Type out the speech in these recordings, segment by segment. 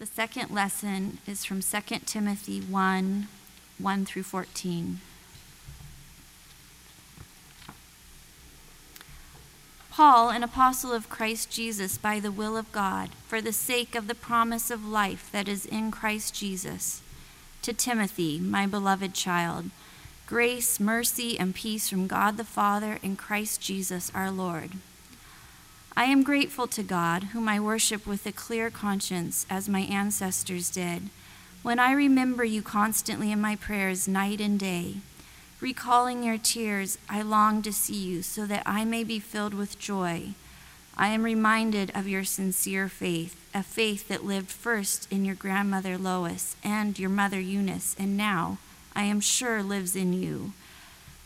The second lesson is from 2 Timothy 1 1 through 14. Paul, an apostle of Christ Jesus by the will of God, for the sake of the promise of life that is in Christ Jesus, to Timothy, my beloved child, grace, mercy, and peace from God the Father and Christ Jesus our Lord. I am grateful to God, whom I worship with a clear conscience, as my ancestors did, when I remember you constantly in my prayers night and day. Recalling your tears, I long to see you so that I may be filled with joy. I am reminded of your sincere faith, a faith that lived first in your grandmother Lois and your mother Eunice, and now, I am sure, lives in you.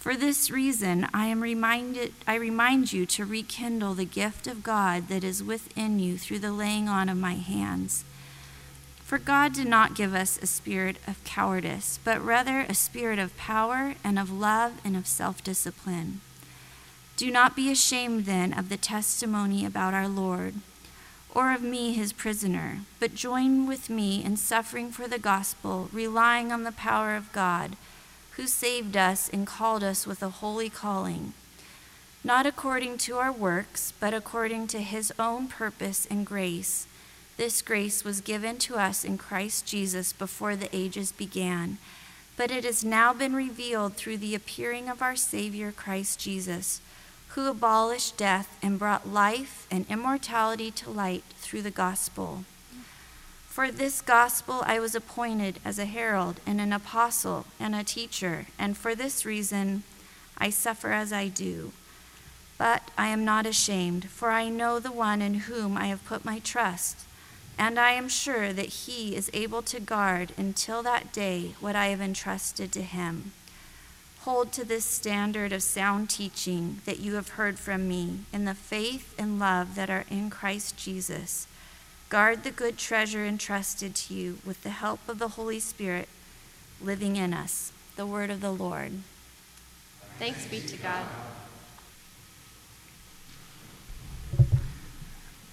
For this reason, I am reminded I remind you to rekindle the gift of God that is within you through the laying on of my hands. For God did not give us a spirit of cowardice, but rather a spirit of power and of love and of self discipline. Do not be ashamed then of the testimony about our Lord, or of me, his prisoner, but join with me in suffering for the gospel, relying on the power of God, who saved us and called us with a holy calling, not according to our works, but according to his own purpose and grace this grace was given to us in Christ Jesus before the ages began, but it has now been revealed through the appearing of our Savior Christ Jesus, who abolished death and brought life and immortality to light through the gospel. For this gospel I was appointed as a herald and an apostle and a teacher, and for this reason I suffer as I do. But I am not ashamed, for I know the one in whom I have put my trust and I am sure that he is able to guard until that day what I have entrusted to him. Hold to this standard of sound teaching that you have heard from me in the faith and love that are in Christ Jesus. Guard the good treasure entrusted to you with the help of the Holy Spirit living in us. The word of the Lord. Thanks be to God.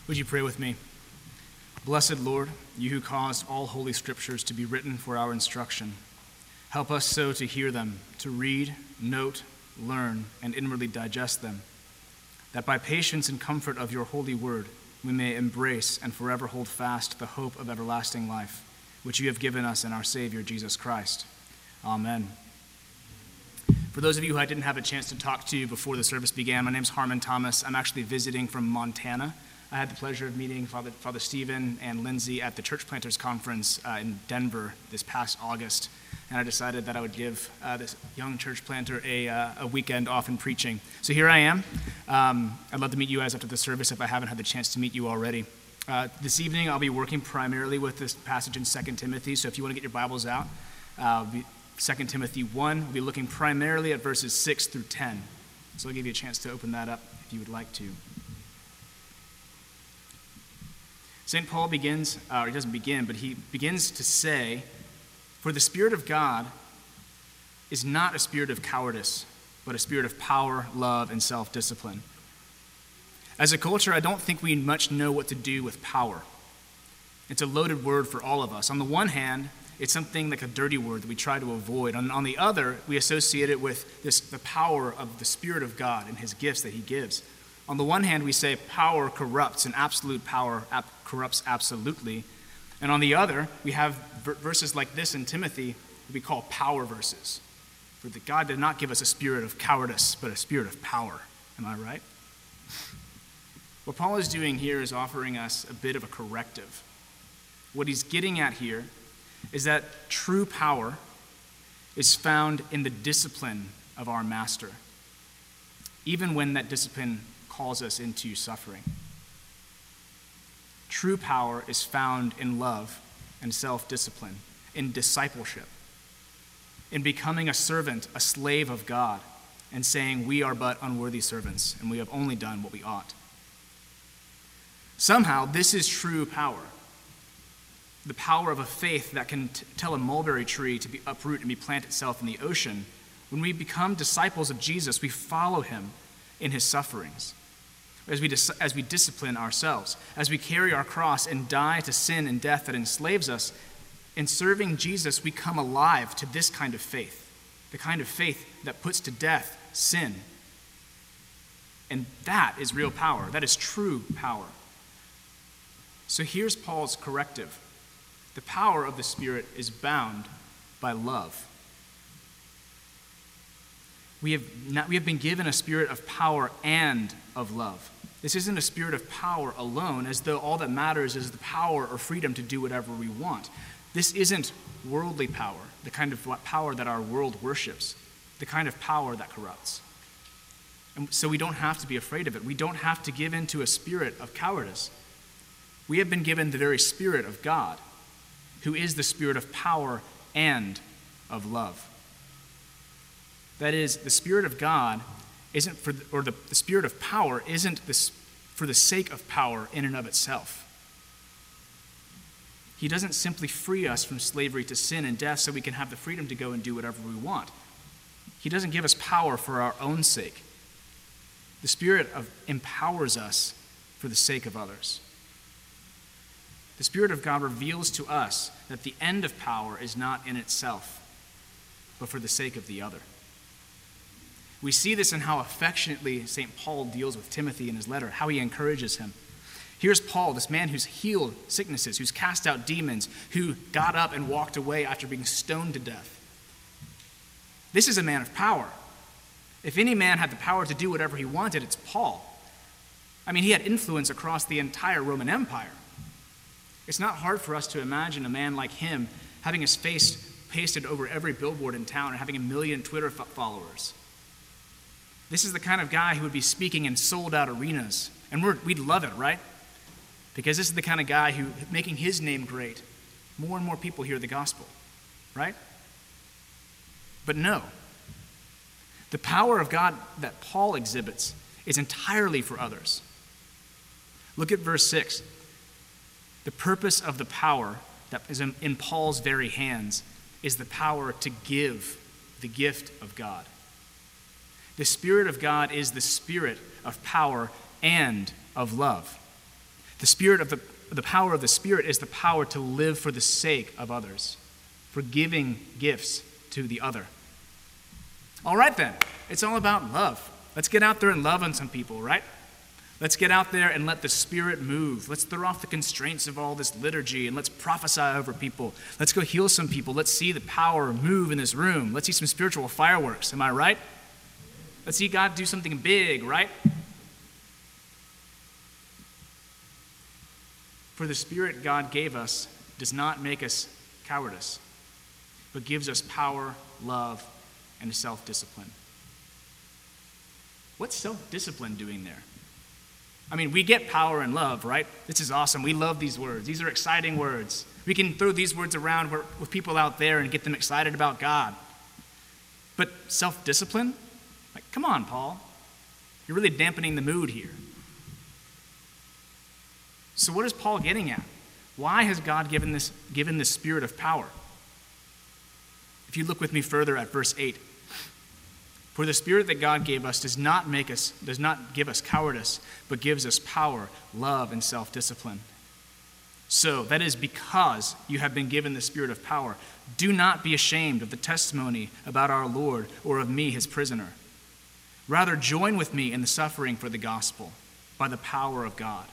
Would you pray with me? Blessed Lord, you who caused all holy scriptures to be written for our instruction, help us so to hear them, to read, note, learn, and inwardly digest them, that by patience and comfort of your holy word we may embrace and forever hold fast the hope of everlasting life, which you have given us in our Savior Jesus Christ. Amen. For those of you who I didn't have a chance to talk to before the service began, my name is Harman Thomas. I'm actually visiting from Montana. I had the pleasure of meeting Father, Father Stephen and Lindsay at the Church Planters Conference uh, in Denver this past August, and I decided that I would give uh, this young church planter a, uh, a weekend off in preaching. So here I am. Um, I'd love to meet you guys after the service if I haven't had the chance to meet you already. Uh, this evening, I'll be working primarily with this passage in 2 Timothy, so if you want to get your Bibles out, uh, 2 Timothy 1, we'll be looking primarily at verses 6 through 10. So I'll give you a chance to open that up if you would like to. St. Paul begins, uh, or he doesn't begin, but he begins to say, For the Spirit of God is not a spirit of cowardice, but a spirit of power, love, and self discipline. As a culture, I don't think we much know what to do with power. It's a loaded word for all of us. On the one hand, it's something like a dirty word that we try to avoid. On, on the other, we associate it with this, the power of the Spirit of God and His gifts that He gives. On the one hand, we say power corrupts, and absolute power corrupts absolutely. And on the other, we have verses like this in Timothy that we call power verses. For that God did not give us a spirit of cowardice, but a spirit of power. Am I right? What Paul is doing here is offering us a bit of a corrective. What he's getting at here is that true power is found in the discipline of our master, even when that discipline calls us into suffering. True power is found in love and self discipline, in discipleship, in becoming a servant, a slave of God, and saying, We are but unworthy servants, and we have only done what we ought. Somehow, this is true power. The power of a faith that can t- tell a mulberry tree to be uproot and be plant itself in the ocean. When we become disciples of Jesus, we follow him in his sufferings. As we, dis- as we discipline ourselves, as we carry our cross and die to sin and death that enslaves us, in serving Jesus, we come alive to this kind of faith, the kind of faith that puts to death sin. And that is real power. That is true power. So here's Paul's corrective the power of the Spirit is bound by love. We have, not, we have been given a spirit of power and of love. This isn't a spirit of power alone, as though all that matters is the power or freedom to do whatever we want. This isn't worldly power, the kind of power that our world worships, the kind of power that corrupts. And so we don't have to be afraid of it. We don't have to give in to a spirit of cowardice. We have been given the very Spirit of God, who is the Spirit of power and of love. That is, the Spirit of God isn't for, the, or the, the Spirit of power isn't this, for the sake of power in and of itself. He doesn't simply free us from slavery to sin and death so we can have the freedom to go and do whatever we want. He doesn't give us power for our own sake. The Spirit of, empowers us for the sake of others. The Spirit of God reveals to us that the end of power is not in itself, but for the sake of the other. We see this in how affectionately St. Paul deals with Timothy in his letter, how he encourages him. Here's Paul, this man who's healed sicknesses, who's cast out demons, who got up and walked away after being stoned to death. This is a man of power. If any man had the power to do whatever he wanted, it's Paul. I mean, he had influence across the entire Roman Empire. It's not hard for us to imagine a man like him having his face pasted over every billboard in town and having a million Twitter followers. This is the kind of guy who would be speaking in sold out arenas. And we would love it, right? Because this is the kind of guy who, making his name great, more and more people hear the gospel, right? But no. The power of God that Paul exhibits is entirely for others. Look at verse 6. The purpose of the power that is in, in Paul's very hands is the power to give the gift of God. The Spirit of God is the Spirit of power and of love. The Spirit of the, the power of the Spirit is the power to live for the sake of others, for giving gifts to the other. All right, then, it's all about love. Let's get out there and love on some people, right? Let's get out there and let the Spirit move. Let's throw off the constraints of all this liturgy and let's prophesy over people. Let's go heal some people. Let's see the power move in this room. Let's see some spiritual fireworks. Am I right? Let's see God do something big, right? For the Spirit God gave us does not make us cowardice, but gives us power, love, and self discipline. What's self discipline doing there? I mean, we get power and love, right? This is awesome. We love these words. These are exciting words. We can throw these words around with people out there and get them excited about God. But self discipline? Come on, Paul. You're really dampening the mood here. So, what is Paul getting at? Why has God given this, given this spirit of power? If you look with me further at verse 8, for the spirit that God gave us does not make us does not give us cowardice, but gives us power, love, and self-discipline. So, that is because you have been given the spirit of power. Do not be ashamed of the testimony about our Lord or of me, his prisoner. Rather, join with me in the suffering for the gospel by the power of God.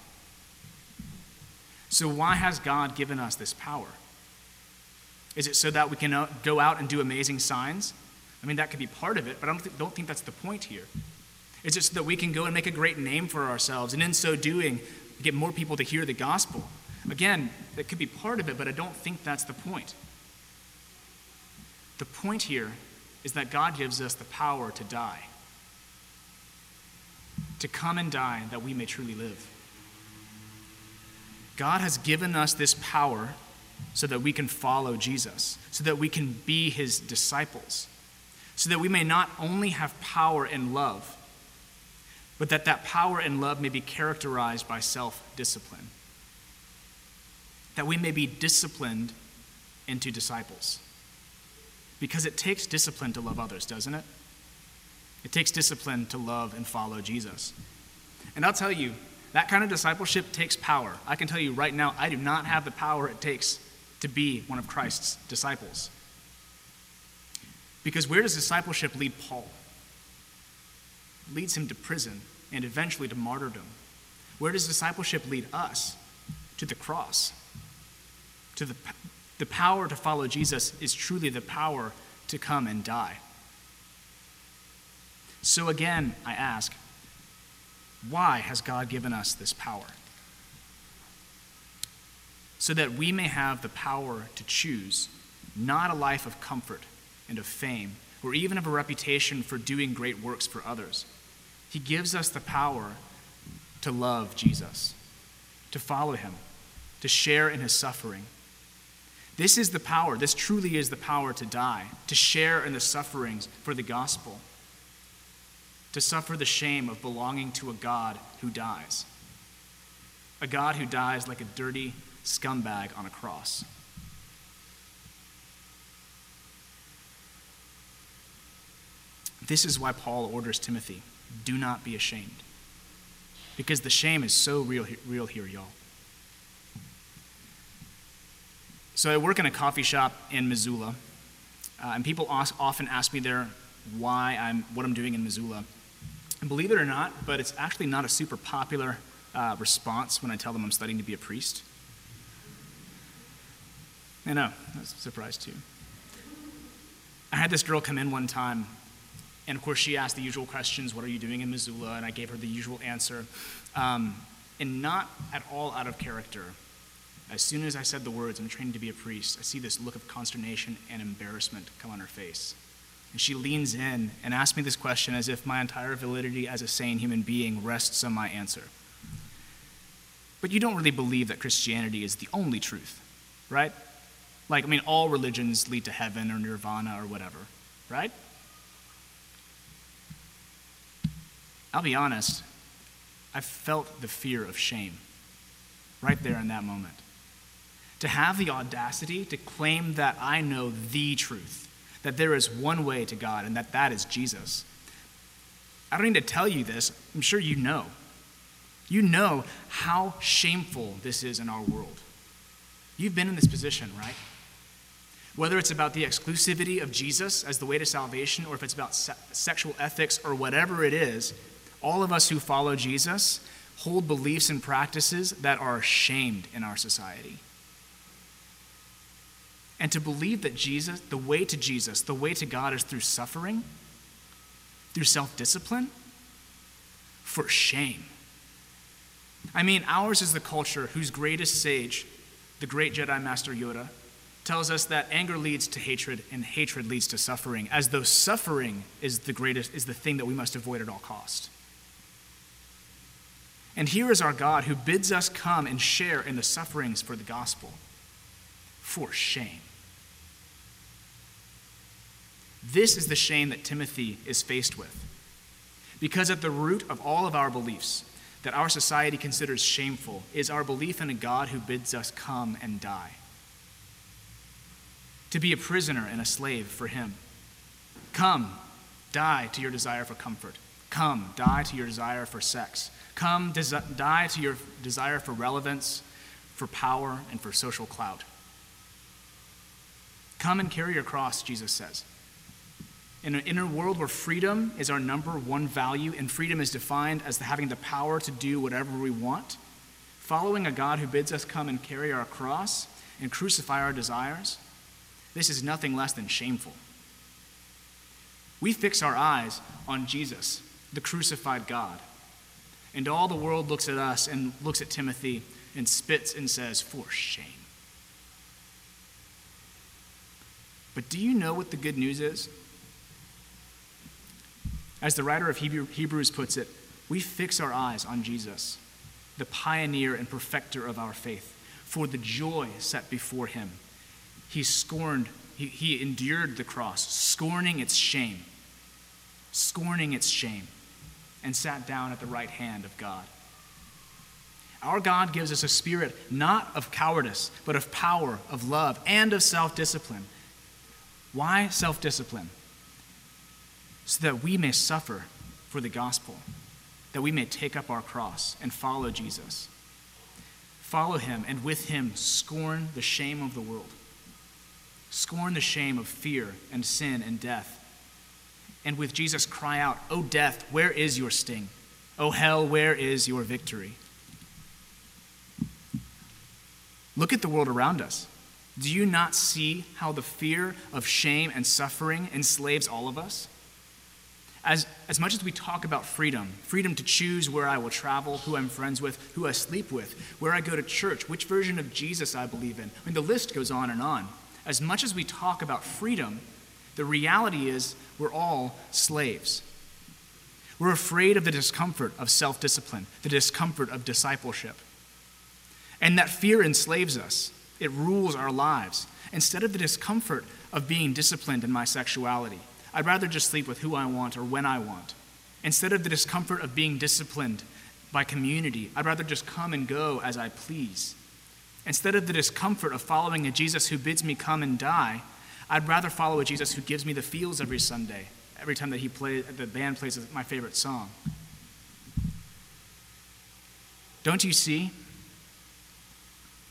So, why has God given us this power? Is it so that we can uh, go out and do amazing signs? I mean, that could be part of it, but I don't, th- don't think that's the point here. Is it so that we can go and make a great name for ourselves, and in so doing, get more people to hear the gospel? Again, that could be part of it, but I don't think that's the point. The point here is that God gives us the power to die to come and die that we may truly live. God has given us this power so that we can follow Jesus, so that we can be his disciples, so that we may not only have power and love, but that that power and love may be characterized by self discipline. That we may be disciplined into disciples. Because it takes discipline to love others, doesn't it? It takes discipline to love and follow Jesus. And I'll tell you, that kind of discipleship takes power. I can tell you right now, I do not have the power it takes to be one of Christ's disciples. Because where does discipleship lead Paul? It leads him to prison and eventually to martyrdom. Where does discipleship lead us? To the cross. To the, the power to follow Jesus is truly the power to come and die. So again, I ask, why has God given us this power? So that we may have the power to choose not a life of comfort and of fame, or even of a reputation for doing great works for others. He gives us the power to love Jesus, to follow him, to share in his suffering. This is the power, this truly is the power to die, to share in the sufferings for the gospel to suffer the shame of belonging to a God who dies. A God who dies like a dirty scumbag on a cross. This is why Paul orders Timothy do not be ashamed. Because the shame is so real, real here, y'all. So I work in a coffee shop in Missoula, uh, and people often ask me there why I'm what I'm doing in Missoula. And believe it or not, but it's actually not a super popular uh, response when I tell them I'm studying to be a priest. I know, I was surprised too. I had this girl come in one time, and of course, she asked the usual questions What are you doing in Missoula? And I gave her the usual answer. Um, and not at all out of character. As soon as I said the words, I'm training to be a priest, I see this look of consternation and embarrassment come on her face. And she leans in and asks me this question as if my entire validity as a sane human being rests on my answer. But you don't really believe that Christianity is the only truth, right? Like, I mean, all religions lead to heaven or nirvana or whatever, right? I'll be honest, I felt the fear of shame right there in that moment. To have the audacity to claim that I know the truth that there is one way to God and that that is Jesus. I don't need to tell you this, I'm sure you know. You know how shameful this is in our world. You've been in this position, right? Whether it's about the exclusivity of Jesus as the way to salvation, or if it's about se- sexual ethics, or whatever it is, all of us who follow Jesus hold beliefs and practices that are shamed in our society. And to believe that Jesus, the way to Jesus, the way to God is through suffering, through self discipline, for shame. I mean, ours is the culture whose greatest sage, the great Jedi Master Yoda, tells us that anger leads to hatred and hatred leads to suffering, as though suffering is the greatest is the thing that we must avoid at all cost. And here is our God who bids us come and share in the sufferings for the gospel for shame. This is the shame that Timothy is faced with. Because at the root of all of our beliefs that our society considers shameful is our belief in a God who bids us come and die. To be a prisoner and a slave for him. Come, die to your desire for comfort. Come, die to your desire for sex. Come, die to your desire for relevance, for power, and for social clout. Come and carry your cross, Jesus says. In an inner world where freedom is our number one value and freedom is defined as having the power to do whatever we want, following a God who bids us come and carry our cross and crucify our desires, this is nothing less than shameful. We fix our eyes on Jesus, the crucified God. And all the world looks at us and looks at Timothy and spits and says, For shame. But do you know what the good news is? As the writer of Hebrews puts it, we fix our eyes on Jesus, the pioneer and perfecter of our faith, for the joy set before him. He scorned, he, he endured the cross, scorning its shame, scorning its shame, and sat down at the right hand of God. Our God gives us a spirit not of cowardice, but of power, of love, and of self discipline. Why self discipline? So that we may suffer for the gospel, that we may take up our cross and follow Jesus. Follow him, and with him scorn the shame of the world. Scorn the shame of fear and sin and death. And with Jesus, cry out, O death, where is your sting? O hell, where is your victory? Look at the world around us. Do you not see how the fear of shame and suffering enslaves all of us? As, as much as we talk about freedom, freedom to choose where I will travel, who I'm friends with, who I sleep with, where I go to church, which version of Jesus I believe in, I mean, the list goes on and on. As much as we talk about freedom, the reality is we're all slaves. We're afraid of the discomfort of self discipline, the discomfort of discipleship. And that fear enslaves us, it rules our lives. Instead of the discomfort of being disciplined in my sexuality, I'd rather just sleep with who I want or when I want. Instead of the discomfort of being disciplined by community, I'd rather just come and go as I please. Instead of the discomfort of following a Jesus who bids me come and die, I'd rather follow a Jesus who gives me the feels every Sunday, every time that he play, the band plays my favorite song. Don't you see?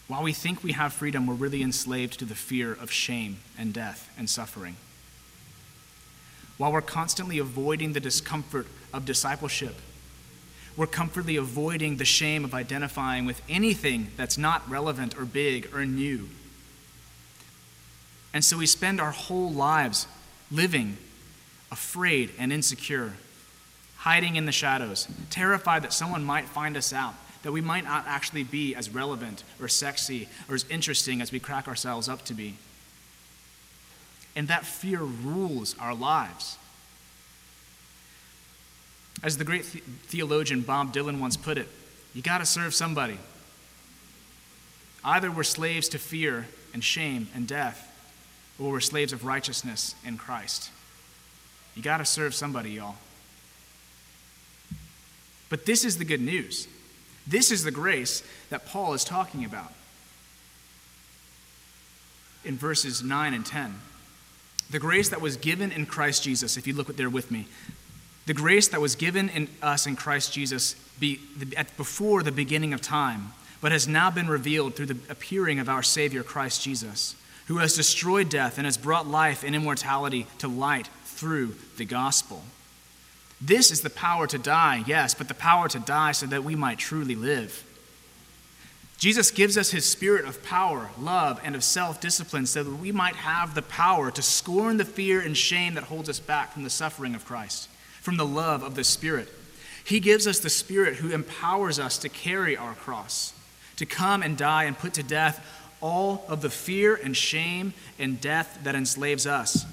While we think we have freedom, we're really enslaved to the fear of shame and death and suffering. While we're constantly avoiding the discomfort of discipleship, we're comfortably avoiding the shame of identifying with anything that's not relevant or big or new. And so we spend our whole lives living afraid and insecure, hiding in the shadows, terrified that someone might find us out, that we might not actually be as relevant or sexy or as interesting as we crack ourselves up to be. And that fear rules our lives. As the great theologian Bob Dylan once put it, you got to serve somebody. Either we're slaves to fear and shame and death, or we're slaves of righteousness in Christ. You got to serve somebody, y'all. But this is the good news. This is the grace that Paul is talking about in verses 9 and 10. The grace that was given in Christ Jesus, if you look there with me, the grace that was given in us in Christ Jesus be, at, before the beginning of time, but has now been revealed through the appearing of our Savior Christ Jesus, who has destroyed death and has brought life and immortality to light through the gospel. This is the power to die, yes, but the power to die so that we might truly live. Jesus gives us his spirit of power, love, and of self discipline so that we might have the power to scorn the fear and shame that holds us back from the suffering of Christ from the love of the Spirit. He gives us the Spirit who empowers us to carry our cross, to come and die and put to death all of the fear and shame and death that enslaves us.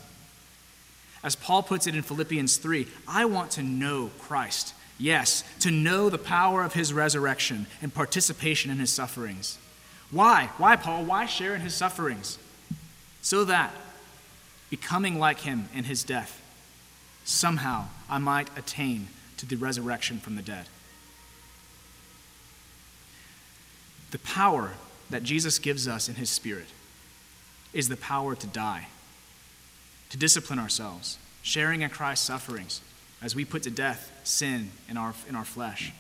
As Paul puts it in Philippians 3, I want to know Christ. Yes, to know the power of his resurrection and participation in his sufferings. Why? Why, Paul? Why share in his sufferings? So that, becoming like him in his death, somehow I might attain to the resurrection from the dead. The power that Jesus gives us in his Spirit is the power to die, to discipline ourselves, sharing in Christ's sufferings as we put to death sin in our, in our flesh.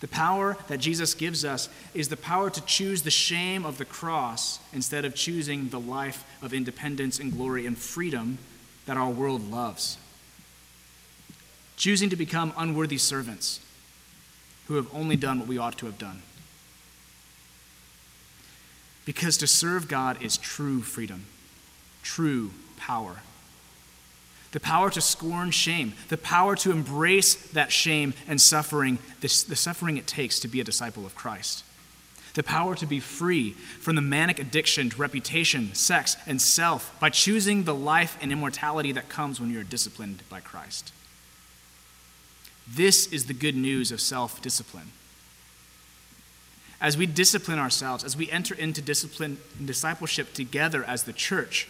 The power that Jesus gives us is the power to choose the shame of the cross instead of choosing the life of independence and glory and freedom that our world loves choosing to become unworthy servants who have only done what we ought to have done. Because to serve God is true freedom, true power. The power to scorn shame, the power to embrace that shame and suffering, the, the suffering it takes to be a disciple of Christ. The power to be free from the manic addiction to reputation, sex, and self by choosing the life and immortality that comes when you're disciplined by Christ. This is the good news of self discipline. As we discipline ourselves, as we enter into discipline and discipleship together as the church,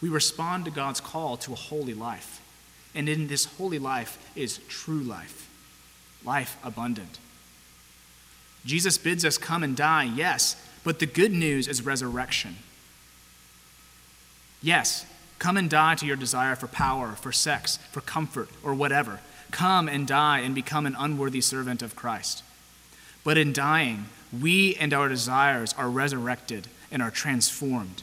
we respond to God's call to a holy life. And in this holy life is true life, life abundant. Jesus bids us come and die, yes, but the good news is resurrection. Yes, come and die to your desire for power, for sex, for comfort, or whatever. come and die and become an unworthy servant of Christ. But in dying, we and our desires are resurrected and are transformed.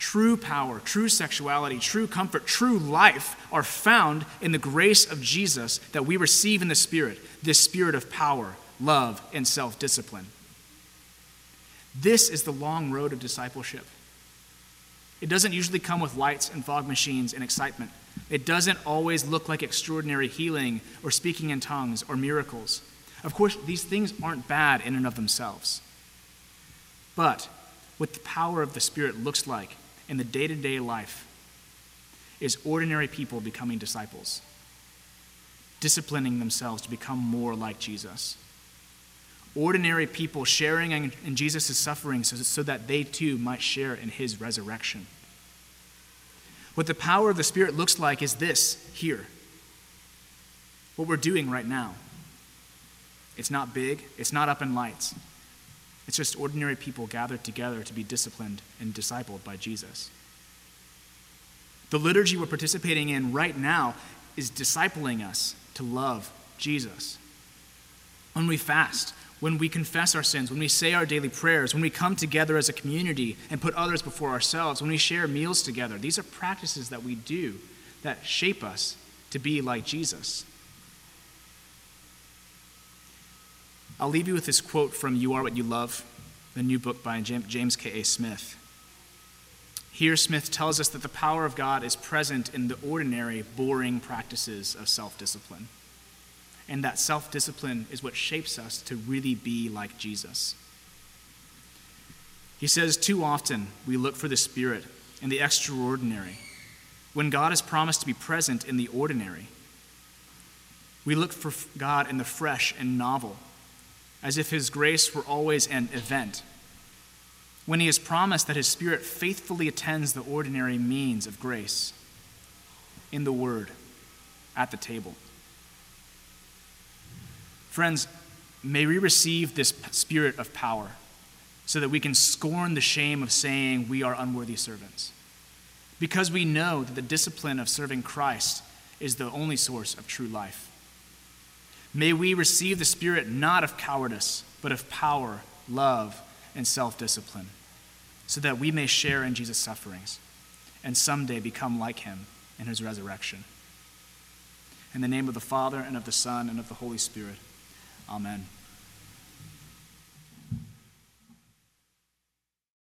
True power, true sexuality, true comfort, true life are found in the grace of Jesus that we receive in the Spirit, this spirit of power, love, and self discipline. This is the long road of discipleship. It doesn't usually come with lights and fog machines and excitement. It doesn't always look like extraordinary healing or speaking in tongues or miracles. Of course, these things aren't bad in and of themselves. But what the power of the Spirit looks like in the day to day life is ordinary people becoming disciples, disciplining themselves to become more like Jesus. Ordinary people sharing in Jesus' suffering so, so that they too might share in his resurrection. What the power of the Spirit looks like is this here. What we're doing right now. It's not big, it's not up in lights. It's just ordinary people gathered together to be disciplined and discipled by Jesus. The liturgy we're participating in right now is discipling us to love Jesus. When we fast, when we confess our sins, when we say our daily prayers, when we come together as a community and put others before ourselves, when we share meals together, these are practices that we do that shape us to be like Jesus. I'll leave you with this quote from You Are What You Love, the new book by James K.A. Smith. Here, Smith tells us that the power of God is present in the ordinary, boring practices of self discipline. And that self discipline is what shapes us to really be like Jesus. He says, Too often we look for the Spirit in the extraordinary, when God has promised to be present in the ordinary. We look for God in the fresh and novel as if His grace were always an event, when He has promised that His Spirit faithfully attends the ordinary means of grace in the Word, at the table. Friends, may we receive this spirit of power so that we can scorn the shame of saying we are unworthy servants. Because we know that the discipline of serving Christ is the only source of true life. May we receive the Spirit not of cowardice, but of power, love, and self discipline, so that we may share in Jesus' sufferings and someday become like him in his resurrection. In the name of the Father, and of the Son, and of the Holy Spirit, amen.